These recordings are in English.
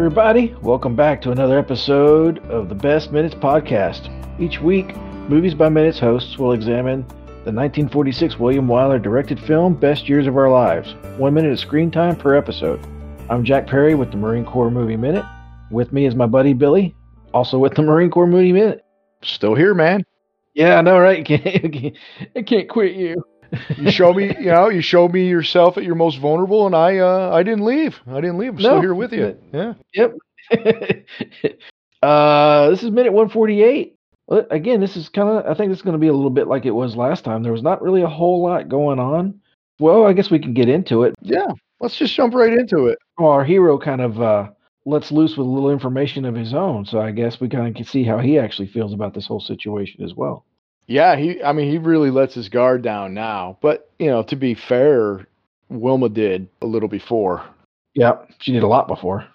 everybody. Welcome back to another episode of the Best Minutes Podcast. Each week, Movies by Minutes hosts will examine the 1946 William Wyler directed film Best Years of Our Lives. One minute of screen time per episode. I'm Jack Perry with the Marine Corps Movie Minute. With me is my buddy Billy, also with the Marine Corps Movie Minute. Still here, man. Yeah, I know, right? You can't, I can't quit you. You show me, you know, you show me yourself at your most vulnerable, and I, uh, I didn't leave. I didn't leave. I'm still here with you. Yeah. Yep. uh, this is minute 148. Again, this is kind of, I think this is going to be a little bit like it was last time. There was not really a whole lot going on. Well, I guess we can get into it. Yeah. Let's just jump right into it. Well, our hero kind of uh, lets loose with a little information of his own. So I guess we kind of can see how he actually feels about this whole situation as well. Yeah. He, I mean, he really lets his guard down now. But you know, to be fair, Wilma did a little before. Yeah, she did a lot before.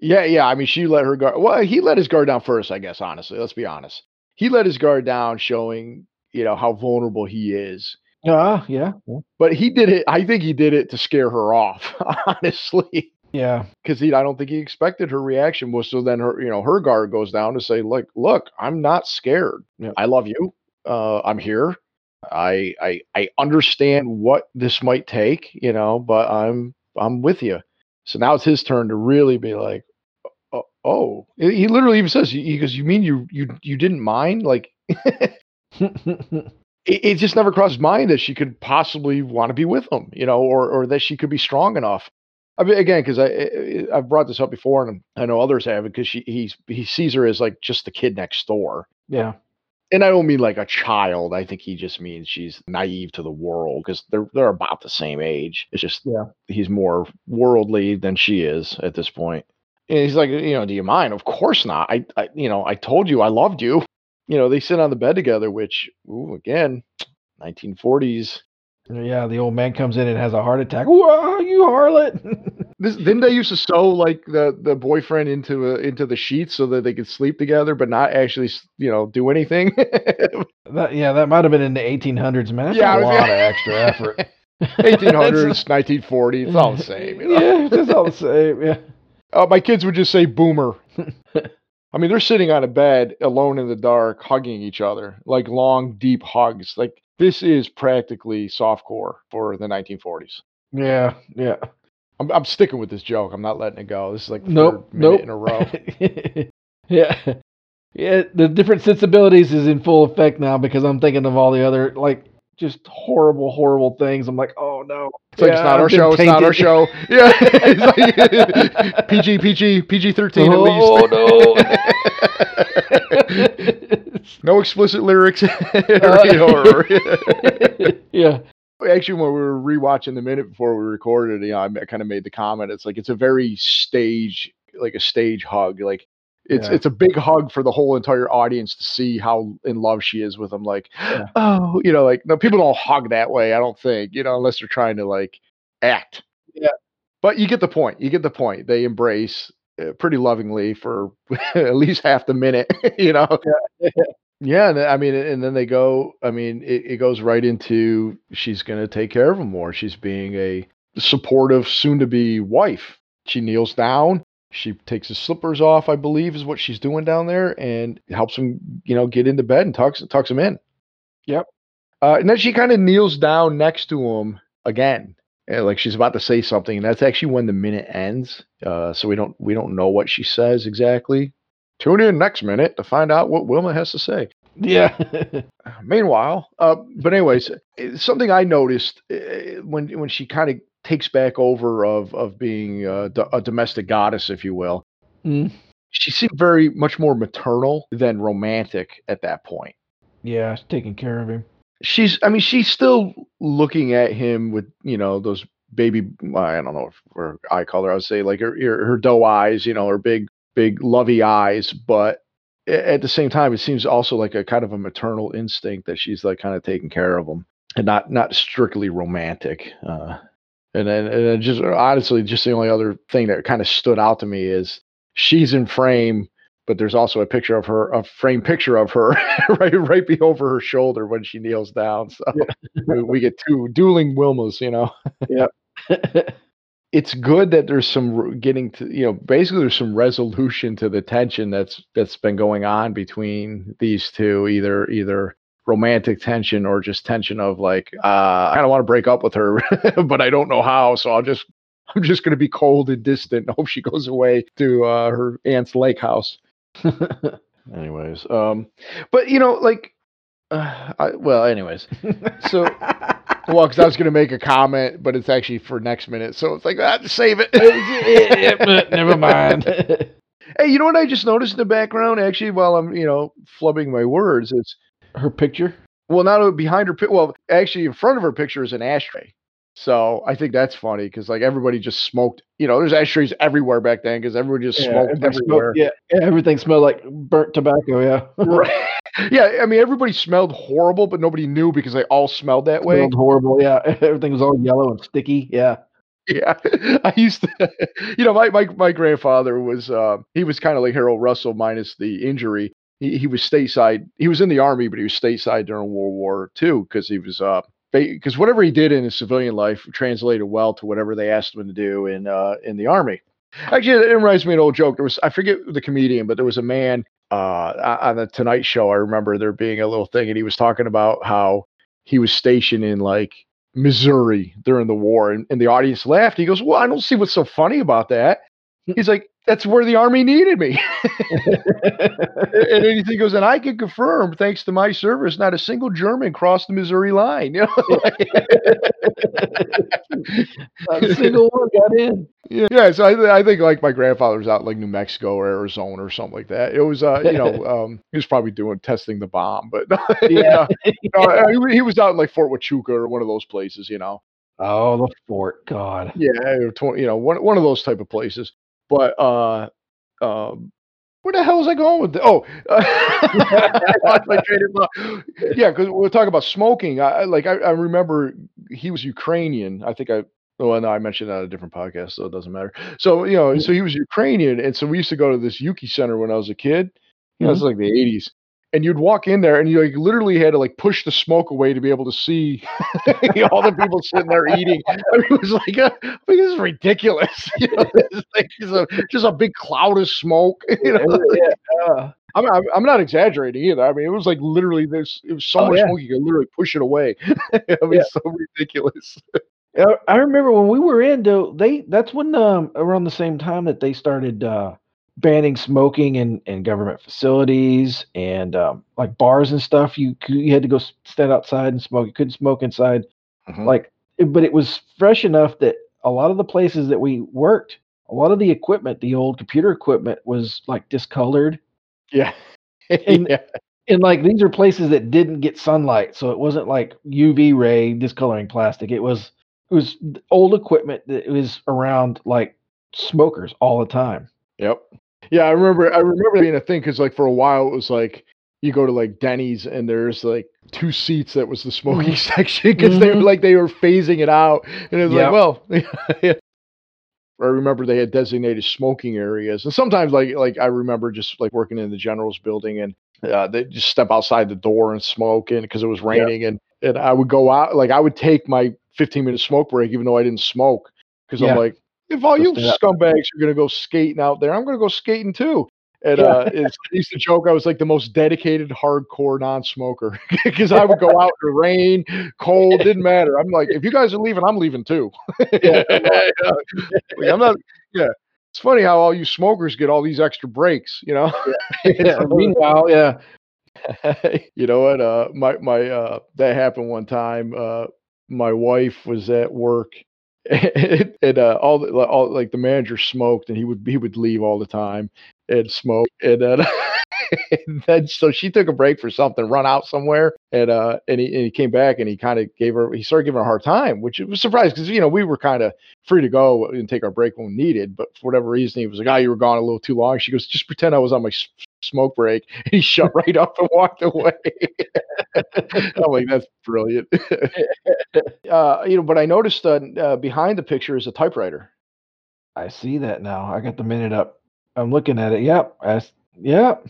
Yeah, yeah. I mean, she let her guard. Well, he let his guard down first, I guess. Honestly, let's be honest. He let his guard down, showing you know how vulnerable he is. Ah, yeah. But he did it. I think he did it to scare her off. Honestly. Yeah. because he I don't think he expected her reaction was so then her you know her guard goes down to say like look I'm not scared Yeah. I love you uh, I'm here I I I understand what this might take you know but I'm I'm with you so now it's his turn to really be like oh, oh. he literally even says he goes you mean you you you didn't mind like it, it just never crossed his mind that she could possibly want to be with him, you know, or or that she could be strong enough. I mean, again, because I I- I've brought this up before, and I know others have, because she he's he sees her as like just the kid next door, yeah. And I don't mean like a child. I think he just means she's naive to the world because they're they're about the same age. It's just Yeah. he's more worldly than she is at this point. And he's like, you know, do you mind? Of course not. I, I you know, I told you I loved you. You know, they sit on the bed together, which, ooh, again, 1940s. Yeah, the old man comes in and has a heart attack. Whoa, you harlot! This, didn't they used to sew like the the boyfriend into a, into the sheets so that they could sleep together, but not actually, you know, do anything? That, yeah, that might have been in the 1800s, man. That's Yeah, a lot of extra effort. 1800s, 1940s, it's all the same. You know? Yeah, it's all the same. Yeah. Uh, my kids would just say boomer. I mean, they're sitting on a bed alone in the dark, hugging each other, like long, deep hugs. Like this is practically softcore for the 1940s. Yeah, yeah. I'm, I'm sticking with this joke. I'm not letting it go. This is like Nope, third minute nope. in a row. yeah. Yeah, the different sensibilities is in full effect now because I'm thinking of all the other like just horrible, horrible things. I'm like, oh no. It's like it's not our I've been show. It's not our show. Yeah, It's like PG, PG, PG 13 at Oh, least. no explicit lyrics. Uh, yeah. Actually, when we were rewatching the minute before we recorded, you know, I kind of made the comment. It's like it's a very stage, like a stage hug. Like it's Yeah. it's a big hug for the whole entire audience to see how in love she is with him. Like, Yeah. oh, you know, like no, people don't hug that way. I don't think, you know, unless they're trying to like act. Yeah. But you get the point. You get the point. They embrace uh, pretty lovingly for at least half the minute. you know. Yeah, and then- I mean, and then they go. I mean, it, it goes right into she's going to take care of him more. She's being a supportive, soon-to-be wife. She kneels down. She takes his slippers off, I believe, is what she's doing down there, and helps him, you know, get into bed and tucks tucks him in. Yep. Uh, and then she kind of kneels down next to him again, eh, like she's about to say something. And that's actually when the minute ends. Uh, so we don't we don't know what she says exactly. Tune in next minute to find out what Wilma has to say. Yeah. Meanwhile, uh, but anyways, something I noticed uh, when when she kind of takes back over of of being uh, do- a domestic goddess, if you will. Mm. She seemed very much more maternal than romantic at that point. yeah, taking care of him. She's, I mean, she's still looking at him with you know those baby. I don't know if her eye color. I would say like her her, her doe eyes, you know, her big big lovey eyes, but at the same time, it seems also like a kind of a maternal instinct that she's like kind of taking care of him and not not strictly romantic. Uh, and then and then just honestly, just the only other thing that kind of stood out to me is she's in frame, but there's also a picture of her, a frame picture of her right right be over her shoulder when she kneels down. So we, we get two dueling Wilmas, you know. it's good that there's some getting to you know basically there's some resolution to the tension that's that's been going on between these two either either romantic tension or just tension of like uh, I kind of want to break up with her but I don't know how so I'll just I'm just going to be cold and distant and hope she goes away to uh, her aunt's lake house. anyways, um, but you know, like, uh, I, well, anyways, so well, because I was going to make a comment, but it's actually for next minute, so it's like, ah, save it. Never mind. hey, you know what I just noticed in the background? Actually, while I'm you know flubbing my words, it's her picture. Well, not behind her. Well, actually, in front of her picture is an ashtray. So I think that's funny because like everybody just smoked. You know, there's ashtrays everywhere back then because everybody just Yeah, smoked everybody everywhere. smoked- yeah, everything smelled like burnt tobacco. Yeah, Right. yeah, I mean everybody smelled horrible, but nobody knew because they all smelled that way. smelled horrible. Yeah, everything was all yellow and sticky. Yeah, Yeah, I used to, you know, my my my grandfather was uh, he was kind of like Harold Russell minus the injury. He he was stateside. He was in the army, but he was stateside during World War II because he was uh because whatever he did in his civilian life translated well to whatever they asked him to do in uh in the army. Actually, it reminds me of an old joke. There was I forget the comedian, but there was a man uh on the Tonight Show. I remember there being a little thing, and he was talking about how he was stationed in like Missouri during the war, and, and the audience laughed. He goes, "Well, I don't see what's so funny about that." He's like, "That's where the army needed me." and he goes, "And I can confirm, thanks to my service, not a single German crossed the Missouri line." You know, not a single one got in. yeah, yeah. So I, th- I think like my grandfather was out like New Mexico or Arizona or something like that. It was, uh, you know, um, he was probably doing testing the bomb, but Yeah. no, uh, he, he was out in like Fort Huachuca or one of those places, you know. Oh, the fort. God. Yeah, you know, one one of those type of places. But uh, um, where the hell was I going with? Oh, I my train of thought. yeah, because we're talking about smoking. I like. I, I remember he was Ukrainian. I think I. Well, no, I mentioned that on a different podcast, so it doesn't matter. So you know, so he was Ukrainian, and so we used to go to this Yuki Center when I was a kid. You know, it's like the '80s, and you'd walk in there, and you like literally had to like push the smoke away to be able to see all the people sitting there eating. I mean, it was like, uh, I mean, this is ridiculous. You know, it's like just a, just a big cloud of smoke. You know, yeah. I'm, I'm I'm not exaggerating either. I mean, it was like literally this. It was so Oh, much yeah. smoke you could literally push it away. I mean, Yeah. it's so ridiculous. I I remember when we were in though, they that's when um around the same time that they started uh banning smoking in, in government facilities and um like bars and stuff. You you had to go stand outside and smoke. You couldn't smoke inside. Mhm. Like but it was fresh enough that a lot of the places that we worked, a lot of the equipment, the old computer equipment was like discolored. Yeah. And- yeah. And like these are places that didn't get sunlight, so it wasn't like UV ray discoloring plastic. It was it was old equipment that was around like smokers all the time. Yep. Yeah, I remember. I remember being a thing because, like, for a while it was like you go to like Denny's and there's like two seats that was the smoking section because they were Mhm. like they were phasing it out, and it was Yep. like, well, yeah. I remember they had designated smoking areas, and sometimes like like I remember just like working in the general's building and uh, they just step outside the door and smoke in because it was raining, and and I would go out like I would take my 15 minute smoke break even though I didn't smoke because Yeah. I'm like if all you scumbags are gonna go skating out there, I'm gonna go skating too. And uh, it's, used to joke I was like the most dedicated hardcore non-smoker because I would go out in the rain, cold, didn't matter. I'm like, if you guys are leaving, I'm leaving too. Yeah. Like, I'm not. Yeah, it's funny how all you smokers get all these extra breaks. You know. yeah, meanwhile, yeah. you know what? Uh, my my uh, that happened one time. Uh, my wife was at work, and, uh, all the all like the manager smoked, and he would he would leave all the time and smoke, and then and then so she took a break for something, run out somewhere, and uh, and he and he came back, and he kind of gave her he started giving her a hard time, which was surprised because you know we were kind of free to go and take our break when needed, but for whatever reason he was like, "Ah, you were gone a little too long." She goes, "Just pretend I was on my smoke break," and he shut right up and walked away. I'm like, that's brilliant. uh, you know, but I noticed uh, uh, behind the picture is a typewriter. I see that now. I got the minute up. I'm looking at it. Yep. I yep.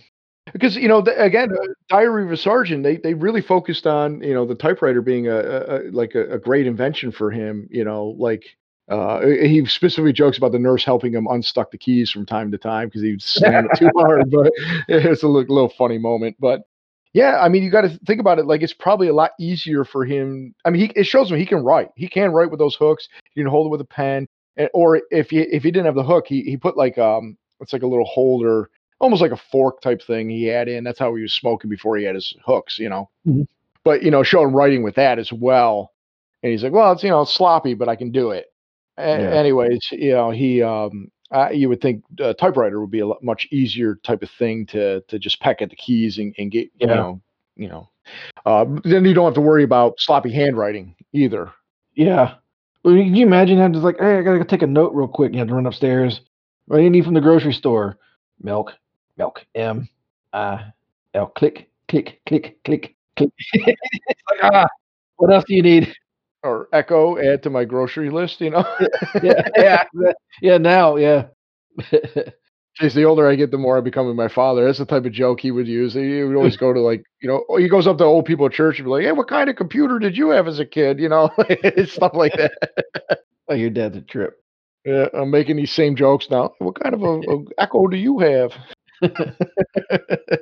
Because you know, th- again, uh, Diary of a Sergeant, they they really focused on you know the typewriter being a, a, a like a, a great invention for him. You know, like Uh, he specifically jokes about the nurse helping him unstuck the keys from time to time because he'd slam it too hard. But it's a little, little funny moment. But yeah, I mean, you got to think about it. Like it's probably a lot easier for him. I mean, he, it shows him he can write. He can write with those hooks. He can hold it with a pen. And, or if he if he didn't have the hook, he he put like um it's like a little holder, almost like a fork type thing he had in. That's how he was smoking before he had his hooks, you know. Mhm. But you know, show him writing with that as well. And he's like, well, it's you know sloppy, but I can do it. A- Yeah. Anyways, you know, he um uh, you would think a typewriter would be a much easier type of thing to to just peck at the keys and, and get you Yeah. know you know. Uh, then you don't have to worry about sloppy handwriting either. Yeah. But can you imagine having to like, hey, I gotta go take a note real quick. And You have to run upstairs. What do you need from the grocery store? Milk, milk, M, I, L. Click, click, click, click, click. like, ah, what else do you need? Or Echo, add to my grocery list. You know. yeah, yeah, yeah. Now, yeah. Jeez, the older I get, the more I'm becoming my father. That's the type of joke he would use. He would always go to like, you know, he goes up to old people at church and be like, "Hey, what kind of computer did you have as a kid?" You know, stuff like that. oh, your dad's a trip. Yeah, I'm making these same jokes now. What kind of a, a echo do you have?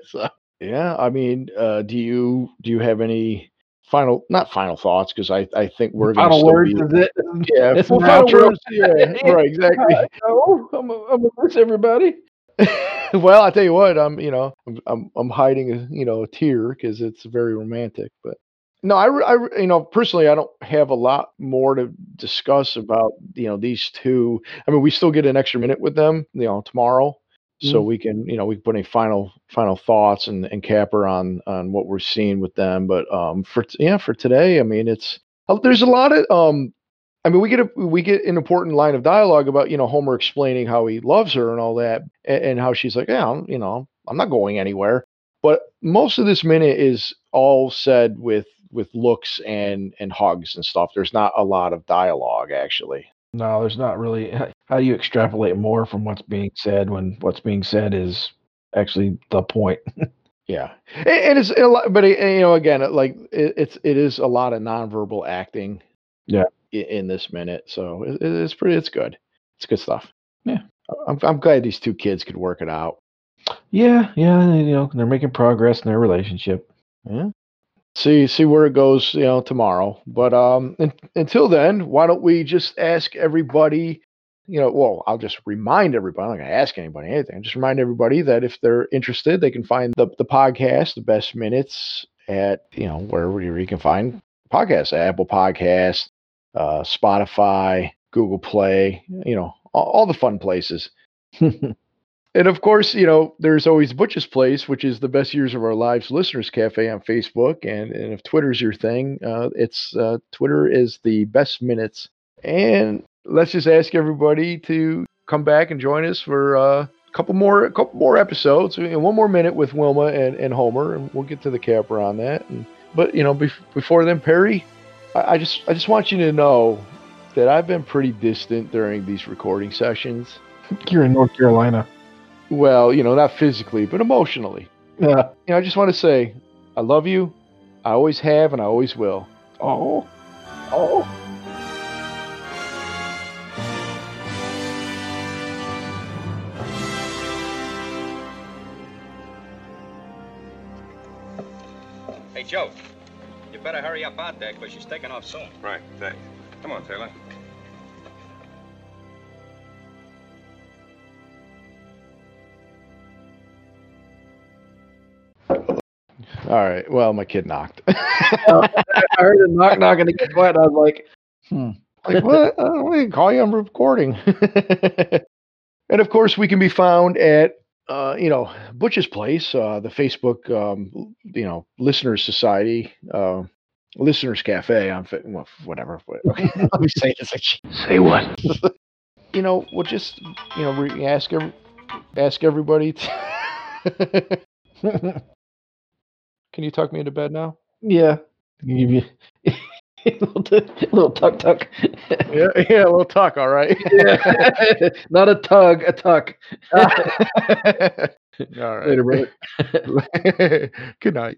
so, yeah, I mean, uh, do you do you have any final, not final thoughts? Because I I think we're going to Final words be, is it? yeah, It's full final words, yeah, right, exactly. Oh, I'm, I'm gonna miss everybody. well, I tell you what, I'm you know I'm I'm, I'm hiding a you know a tear because it's very romantic. But no, I, I you know personally I don't have a lot more to discuss about you know these two. I mean, we still get an extra minute with them you know tomorrow, so Mhm. we can you know we can put any final final thoughts and and capper on on what we're seeing with them. But um for yeah for today, I mean it's uh, there's a lot of um I mean, we get a we get an important line of dialogue about you know Homer explaining how he loves her and all that, and, and how she's like, yeah, I'm, you know, I'm not going anywhere. But most of this minute is all said with with looks and and hugs and stuff. There's not a lot of dialogue actually. No, there's not really. How do you extrapolate more from what's being said when what's being said is actually the point? Yeah, and, and it's a lot, but it, you know, again, it, like it, it's it is a lot of nonverbal acting. Yeah. In, in this minute, so it, it's pretty. It's good. It's good stuff. Yeah. I'm I'm glad these two kids could work it out. Yeah, yeah, you know, they're making progress in their relationship. Yeah. See see where it goes, you know, tomorrow. But um un until then, why don't we just ask everybody, you know, well, I'll just remind everybody, I'm not gonna ask anybody anything. Just remind everybody that if they're interested, they can find the the podcast, the best minutes at, you know, wherever you can find podcasts, Apple Podcasts, uh, Spotify, Google Play, you know, all, all the fun places. And of course, you know, there's always Butch's Place, which is the best years of our lives listeners cafe on Facebook. And, and if Twitter's your thing, uh, it's uh, Twitter is the best minutes. And let's just ask everybody to come back and join us for uh, a couple more, a couple more episodes, and one more minute with Wilma and, and Homer, and we'll get to the capper on that. And, but you know, bef- before then, Perry, I, I just, I just want you to know that I've been pretty distant during these recording sessions. You're in North Carolina. Well, you know, not physically, but emotionally. Yeah. You know, I just want to say, I love you. I always have, and I always will. Oh. Oh. Hey, Joe, you better hurry up out there, because she's taking off soon. Right, thanks. Come on, Taylor. All right. Well, my kid knocked. I heard a knock knock and it get quiet. I was like, hmm. like, what? I didn't call you. I'm recording. and of course, we can be found at, uh, you know, Butch's Place, uh, the Facebook, um, you know, Listeners Society, uh, Listeners Cafe on, Fa- well, whatever. Okay, let me say this. Say what? You know, we'll just, you know, re- ask every, ask everybody. To can you tuck me into bed now? yeah. Give you a little, t- little tuck tuck. Yeah, yeah, a little tuck. All right. Yeah. Not a tug, a tuck. all right. Later, brother. Good night.